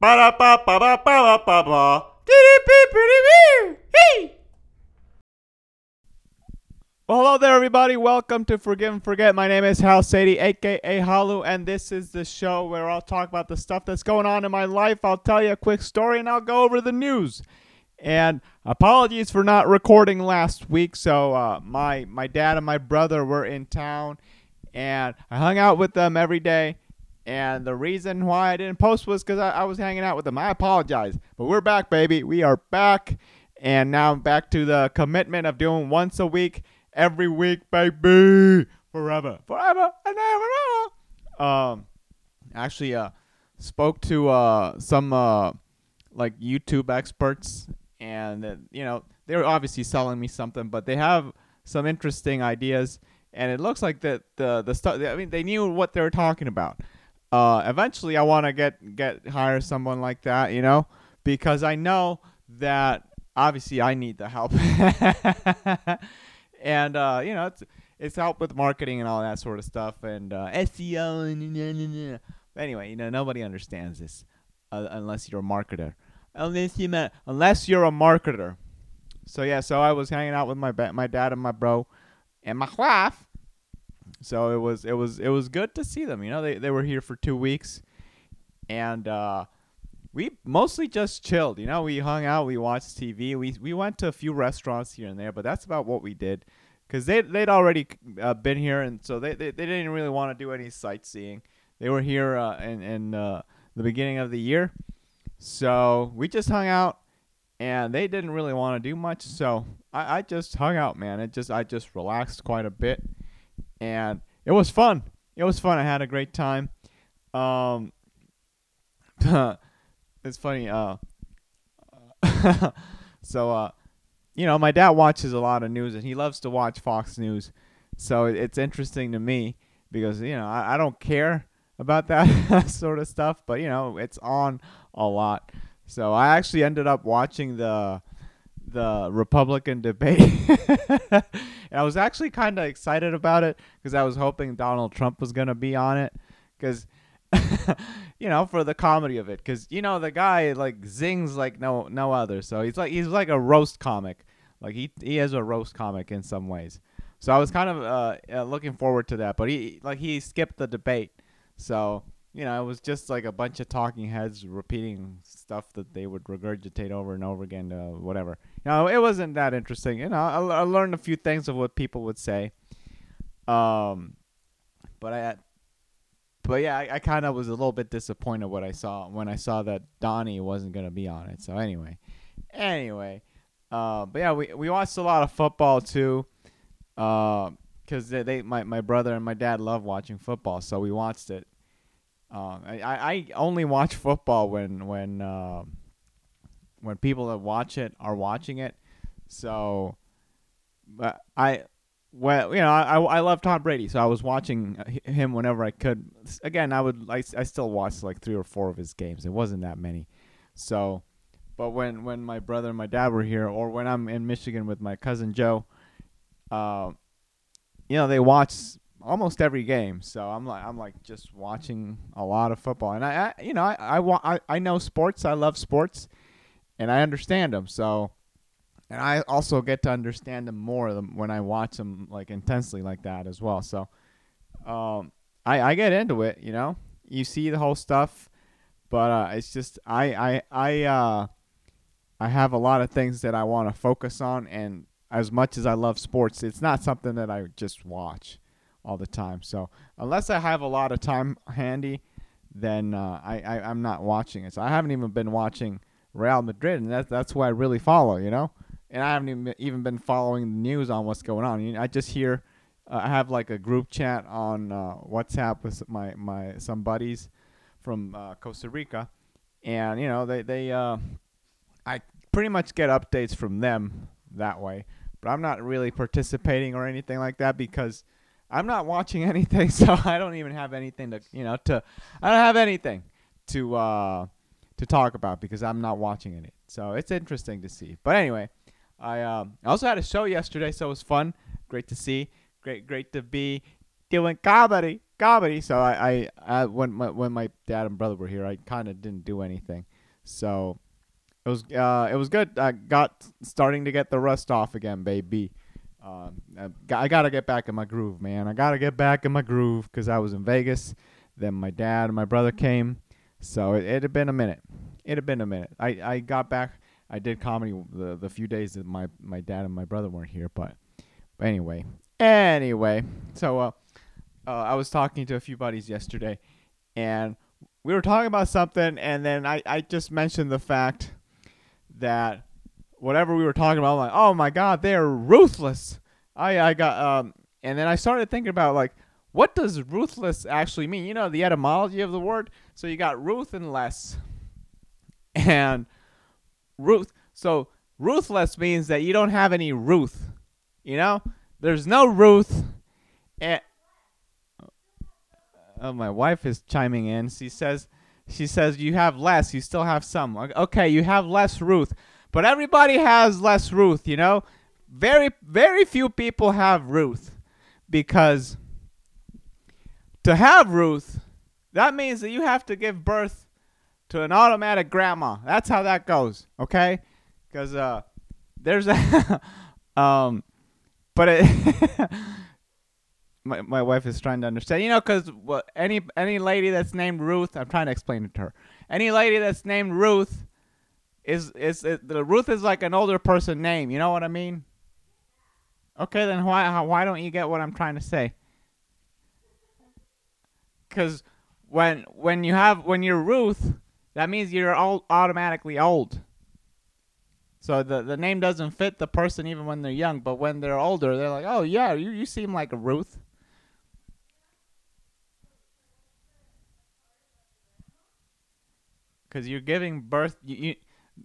Ba da ba ba ba ba ba ba ba. Hey. Well, hello there, everybody. Welcome to Forgive and Forget. My name is Hal Sadie, aka Khalu, and this is the show where I'll talk about the stuff that's going on in my life. I'll tell you a quick story, and I'll go over the news. And apologies for not recording last week. So uh, my my dad and my brother were in town, and I hung out with them every day. And the reason why I didn't post was because I, I was hanging out with them. I apologize, but we're back, baby. We are back, and now I'm back to the commitment of doing once a week, every week, baby, forever, forever and ever. Um, actually, uh, spoke to uh some uh like YouTube experts and uh, you know they're obviously selling me something, but they have some interesting ideas, and it looks like that the the stuff. I mean, they knew what they were talking about. Uh, eventually, I want to get get hire someone like that, you know, because I know that obviously I need the help, and uh, you know it's it's help with marketing and all that sort of stuff, and uh, SEO. And nah, nah, nah. Anyway, you know nobody understands this uh, unless you're a marketer unless you unless you're a marketer. So yeah, so I was hanging out with my ba- my dad and my bro and my wife. So it was it was it was good to see them. You know, they they were here for two weeks, and uh, we mostly just chilled. You know, we hung out, we watched TV, we we went to a few restaurants here and there, but that's about what we did. Cause they they'd already uh, been here, and so they, they they didn't really want to do any sightseeing. They were here uh, in in uh, the beginning of the year, so we just hung out, and they didn't really want to do much. So I, I just hung out, man. It just I just relaxed quite a bit, and it was fun. It was fun. I had a great time. Um, it's funny. Uh, so uh, you know, my dad watches a lot of news, and he loves to watch Fox News. So it's interesting to me because you know I, I don't care about that sort of stuff, but you know it's on a lot. So I actually ended up watching the the Republican debate. and I was actually kind of excited about it because I was hoping Donald Trump was going to be on it cuz you know, for the comedy of it cuz you know the guy like zings like no no other. So he's like he's like a roast comic. Like he he is a roast comic in some ways. So I was kind of uh, uh, looking forward to that, but he like he skipped the debate. So you know, it was just like a bunch of talking heads repeating stuff that they would regurgitate over and over again to whatever. You know, it wasn't that interesting. You know, I, I learned a few things of what people would say. Um, but I, but yeah, I, I kind of was a little bit disappointed what I saw when I saw that Donnie wasn't gonna be on it. So anyway, anyway, uh, but yeah, we we watched a lot of football too. Uh, because they, they my, my brother and my dad love watching football, so we watched it. Um, I, I only watch football when when uh, when people that watch it are watching it. So, but I well you know I, I I love Tom Brady, so I was watching him whenever I could. Again, I would I, I still watched like three or four of his games. It wasn't that many, so. But when when my brother and my dad were here, or when I'm in Michigan with my cousin Joe, uh, you know they watch almost every game. So I'm like I'm like just watching a lot of football, and I, I you know I I, I I know sports. I love sports, and I understand them. So, and I also get to understand them more when I watch them like intensely like that as well. So, um, I I get into it. You know, you see the whole stuff, but uh, it's just I I I uh I have a lot of things that I want to focus on, and as much as I love sports, it's not something that I just watch all the time. So unless I have a lot of time handy, then uh, I, I I'm not watching it. So I haven't even been watching Real Madrid, and that's that's who I really follow, you know. And I haven't even been following the news on what's going on. I just hear uh, I have like a group chat on uh, WhatsApp with my my some buddies from uh, Costa Rica, and you know they they uh, I pretty much get updates from them that way. But I'm not really participating or anything like that because I'm not watching anything, so I don't even have anything to you know to I don't have anything to uh to talk about because I'm not watching it. So it's interesting to see. But anyway, I um I also had a show yesterday, so it was fun. Great to see. Great great to be doing comedy. comedy. So I, I, I when my when my dad and brother were here, I kind of didn't do anything. So it was uh it was good. I got starting to get the rust off again, baby. Um, I, I gotta get back in my groove, man. I gotta get back in my groove because I was in Vegas. Then my dad and my brother came, so it, it had been a minute. It had been a minute. I, I got back. I did comedy the the few days that my my dad and my brother weren't here, but, but anyway, anyway. So uh, uh, I was talking to a few buddies yesterday, and we were talking about something, and then I I just mentioned the fact that whatever we were talking about, I'm like, oh my god, they're ruthless. I I got um, and then I started thinking about like, what does ruthless actually mean? You know, the etymology of the word. So you got ruth and less, and ruth. So ruthless means that you don't have any ruth. You know, there's no ruth. And oh, my wife is chiming in. She says. She says you have less, you still have some. Okay, you have less Ruth. But everybody has less Ruth, you know? Very very few people have Ruth because to have Ruth, that means that you have to give birth to an automatic grandma. That's how that goes, okay? Cuz uh there's a um but it my my wife is trying to understand. You know, because what any any lady that's named Ruth, I'm trying to explain it to her. Any lady that's named Ruth is is, is the Ruth is like an older person name. You know what I mean? Okay, then why why don't you get what I'm trying to say? Because when when you have when you're Ruth, that means you're all automatically old. So the the name doesn't fit the person even when they're young, but when they're older, they're like, oh yeah, you you seem like a Ruth. Because you're giving birth, you, you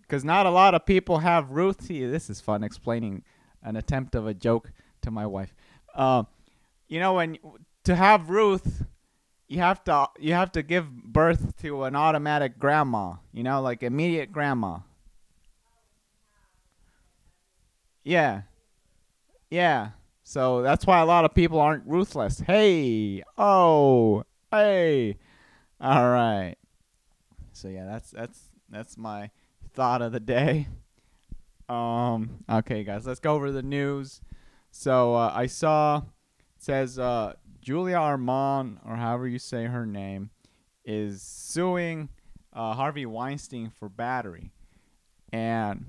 because not a lot of people have Ruth. See, this is fun explaining an attempt of a joke to my wife. Uh, you know, when to have Ruth, you have to you have to give birth to an automatic grandma. You know, like immediate grandma. Yeah, yeah. So that's why a lot of people aren't ruthless. Hey, oh, hey. All right. So yeah, that's that's that's my thought of the day. Um, okay, guys, let's go over the news. So uh, I saw says uh, Julia Ormond, or however you say her name, is suing uh, Harvey Weinstein for battery, and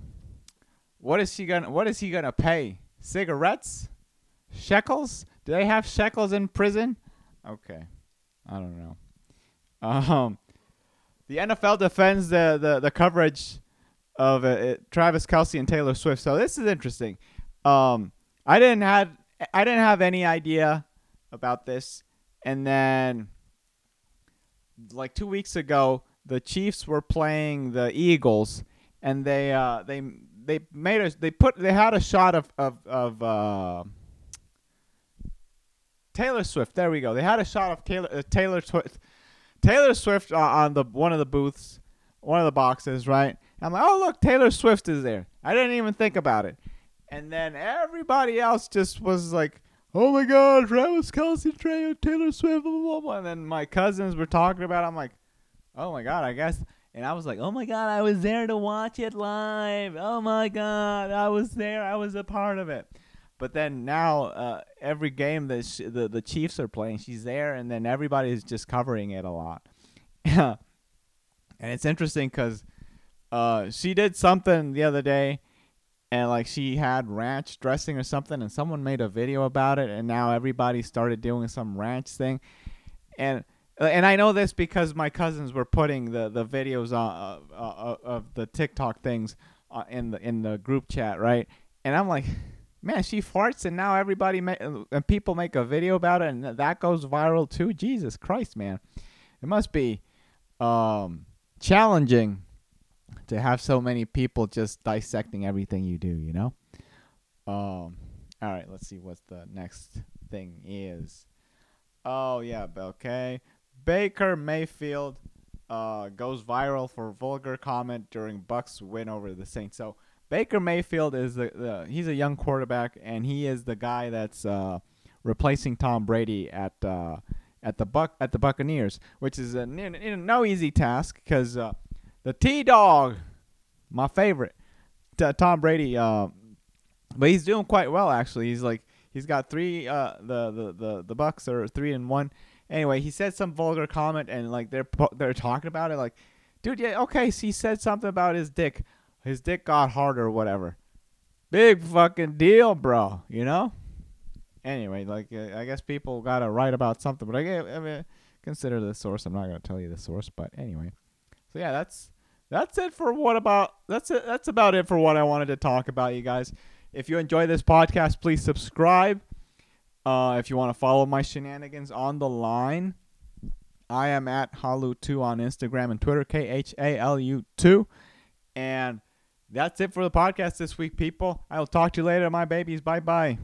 what is she gonna? What is he gonna pay? Cigarettes? Shekels? Do they have shekels in prison? Okay, I don't know. Um, the NFL defends the the, the coverage of uh, it, Travis Kelce and Taylor Swift. So this is interesting. Um, I didn't had I didn't have any idea about this, and then like two weeks ago, the Chiefs were playing the Eagles, and they uh, they they made us they put they had a shot of of of uh, Taylor Swift. There we go. They had a shot of Taylor uh, Taylor Swift Taylor Swift uh, on the one of the booths, one of the boxes, right? I'm like, oh look, Taylor Swift is there. I didn't even think about it. And then everybody else just was like, oh my god, Travis Kelce, Trey, Taylor Swift, blah, blah, blah. And then my cousins were talking about it. I'm like, oh my god, I guess. And I was like, oh my god, I was there to watch it live. Oh my god, I was there. I was a part of it. But then now, uh, every game that sh- the the Chiefs are playing, she's there, and then everybody's just covering it a lot. and it's interesting because uh, she did something the other day, and like she had ranch dressing or something, and someone made a video about it, and now everybody started doing some ranch thing, and and I know this because my cousins were putting the the videos on uh, uh, of the TikTok things uh, in the in the group chat, right? And I'm like, man, she farts, and now everybody ma- and people make a video about it, and that goes viral too. Jesus Christ, man, it must be um, challenging to have so many people just dissecting everything you do, you know? Um all right, let's see what the next thing is. Oh yeah, okay. Baker Mayfield uh, goes viral for vulgar comment during Bucks win over the Saints. So Baker Mayfield is the, the he's a young quarterback and he is the guy that's uh, replacing Tom Brady at uh, at the buck at the Buccaneers, which is a, no easy task because uh, the T Dog, my favorite, T- Tom Brady, uh, but he's doing quite well actually. He's like he's got three. Uh, the the the the Bucks are three and one. Anyway, he said some vulgar comment and like they're they're talking about it like, dude, yeah, okay. So he said something about his dick. His dick got harder or whatever. Big fucking deal, bro. You know. Anyway, like uh, I guess people gotta write about something, but I, I mean, consider the source. I'm not gonna tell you the source, but anyway. So yeah, that's that's it for what about that's it. That's about it for what I wanted to talk about, you guys. If you enjoy this podcast, please subscribe. Uh, if you want to follow my shenanigans on the line, I am at Khalu2 on Instagram and Twitter, K H A L U 2. And that's it for the podcast this week, people. I will talk to you later, my babies. Bye bye.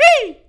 Hey!